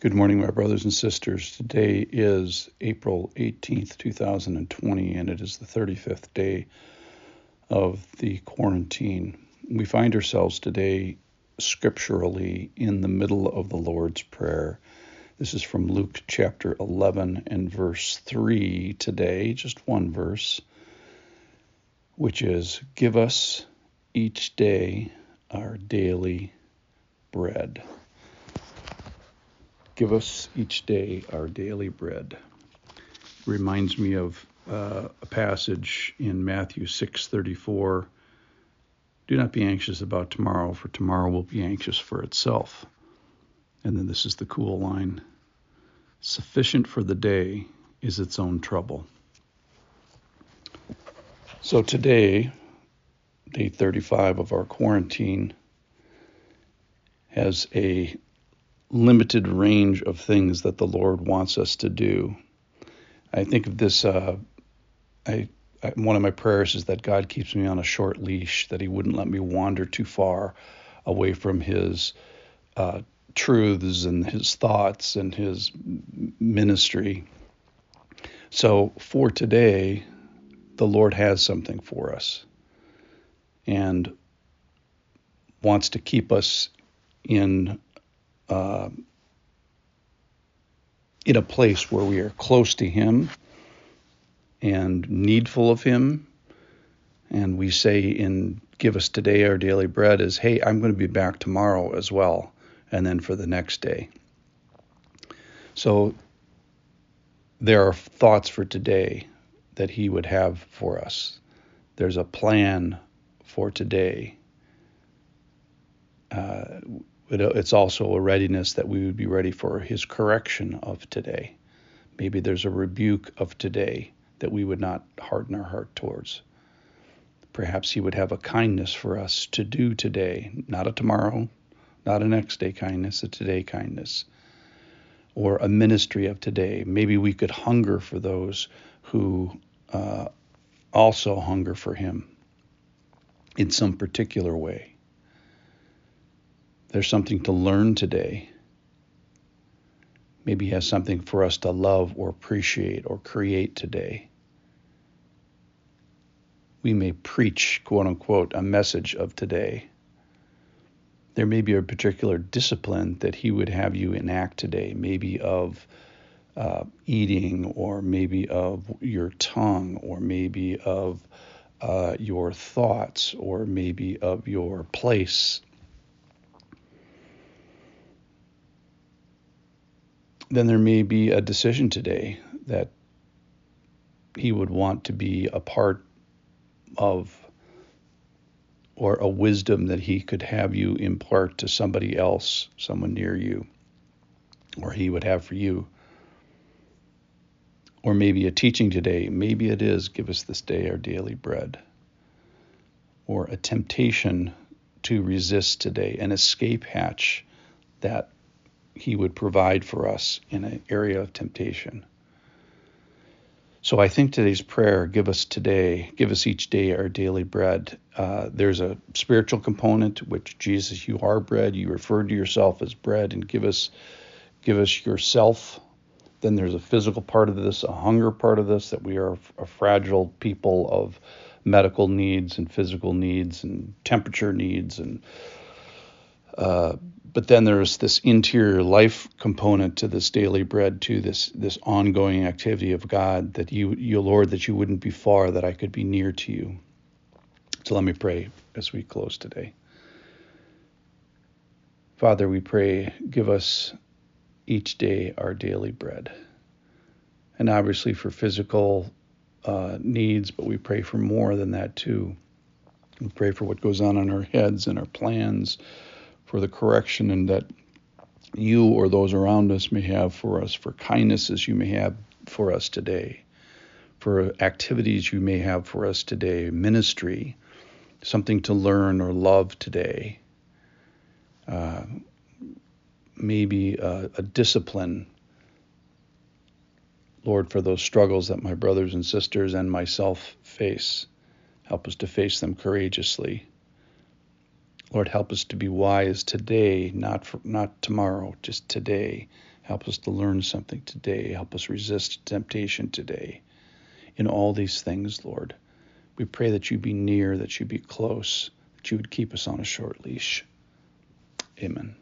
Good morning, my brothers and sisters. Today is April 18th, 2020, and it is the 35th day of the quarantine. We find ourselves today scripturally in the middle of the Lord's Prayer. This is from Luke chapter 11 and verse 3 today, just one verse, which is Give us each day our daily bread. Give us each day our daily bread. Reminds me of uh, a passage in Matthew 6:34. Do not be anxious about tomorrow, for tomorrow will be anxious for itself. And then this is the cool line. Sufficient for the day is its own trouble. So today, day 35 of our quarantine has a limited range of things that the Lord wants us to do. I think of this. Uh, I, I, one of my prayers is that God keeps me on a short leash, that He wouldn't let me wander too far away from His uh, truths and His thoughts and His ministry. So for today, the Lord has something for us, and wants to keep us in uh, in a place where we are close to Him and needful of Him. And we say in Give Us Today Our Daily Bread is, Hey, I'm going to be back tomorrow as well, and then for the next day. So there are thoughts for today that He would have for us. There's a plan for today. Uh, but it's also a readiness that we would be ready for his correction of today. Maybe there's a rebuke of today that we would not harden our heart towards. Perhaps he would have a kindness for us to do today, not a tomorrow, not a next day kindness, a today kindness, or a ministry of today. Maybe we could hunger for those who uh, also hunger for him in some particular way. There's something to learn today. Maybe He has something for us to love or appreciate or create today. We may preach, quote unquote, a message of today. There may be a particular discipline that He would have you enact today, maybe of uh, eating, or maybe of your tongue, or maybe of uh, your thoughts, or maybe of your place then there may be a decision today that he would want to be a part of or a wisdom that he could have you impart to somebody else, someone near you, or he would have for you. Or maybe a teaching today. Maybe it is give us this day our daily bread. Or a temptation to resist today, an escape hatch that he would provide for us in an area of temptation. So I think today's prayer, give us today, give us each day our daily bread. Uh, there's a spiritual component, which Jesus, you are bread. You refer to yourself as bread, and give us, give us yourself. Then there's a physical part of this, a hunger part of this, that we are a fragile people of medical needs and physical needs and temperature needs and uh, but then there's this interior life component to this daily bread to this this ongoing activity of God that you you Lord that you wouldn't be far that I could be near to you. So let me pray as we close today. Father, we pray give us each day our daily bread. And obviously for physical uh, needs, but we pray for more than that too. We pray for what goes on in our heads and our plans for the correction and that you or those around us may have for us, for kindnesses you may have for us today, for activities you may have for us today, ministry, something to learn or love today, uh, maybe a, a discipline. Lord, for those struggles that my brothers and sisters and myself face, help us to face them courageously Lord, help us to be wise today, not for, not tomorrow, just today. Help us to learn something today. Help us resist temptation today. In all these things, Lord, we pray that you be near, that you be close, that you would keep us on a short leash. Amen.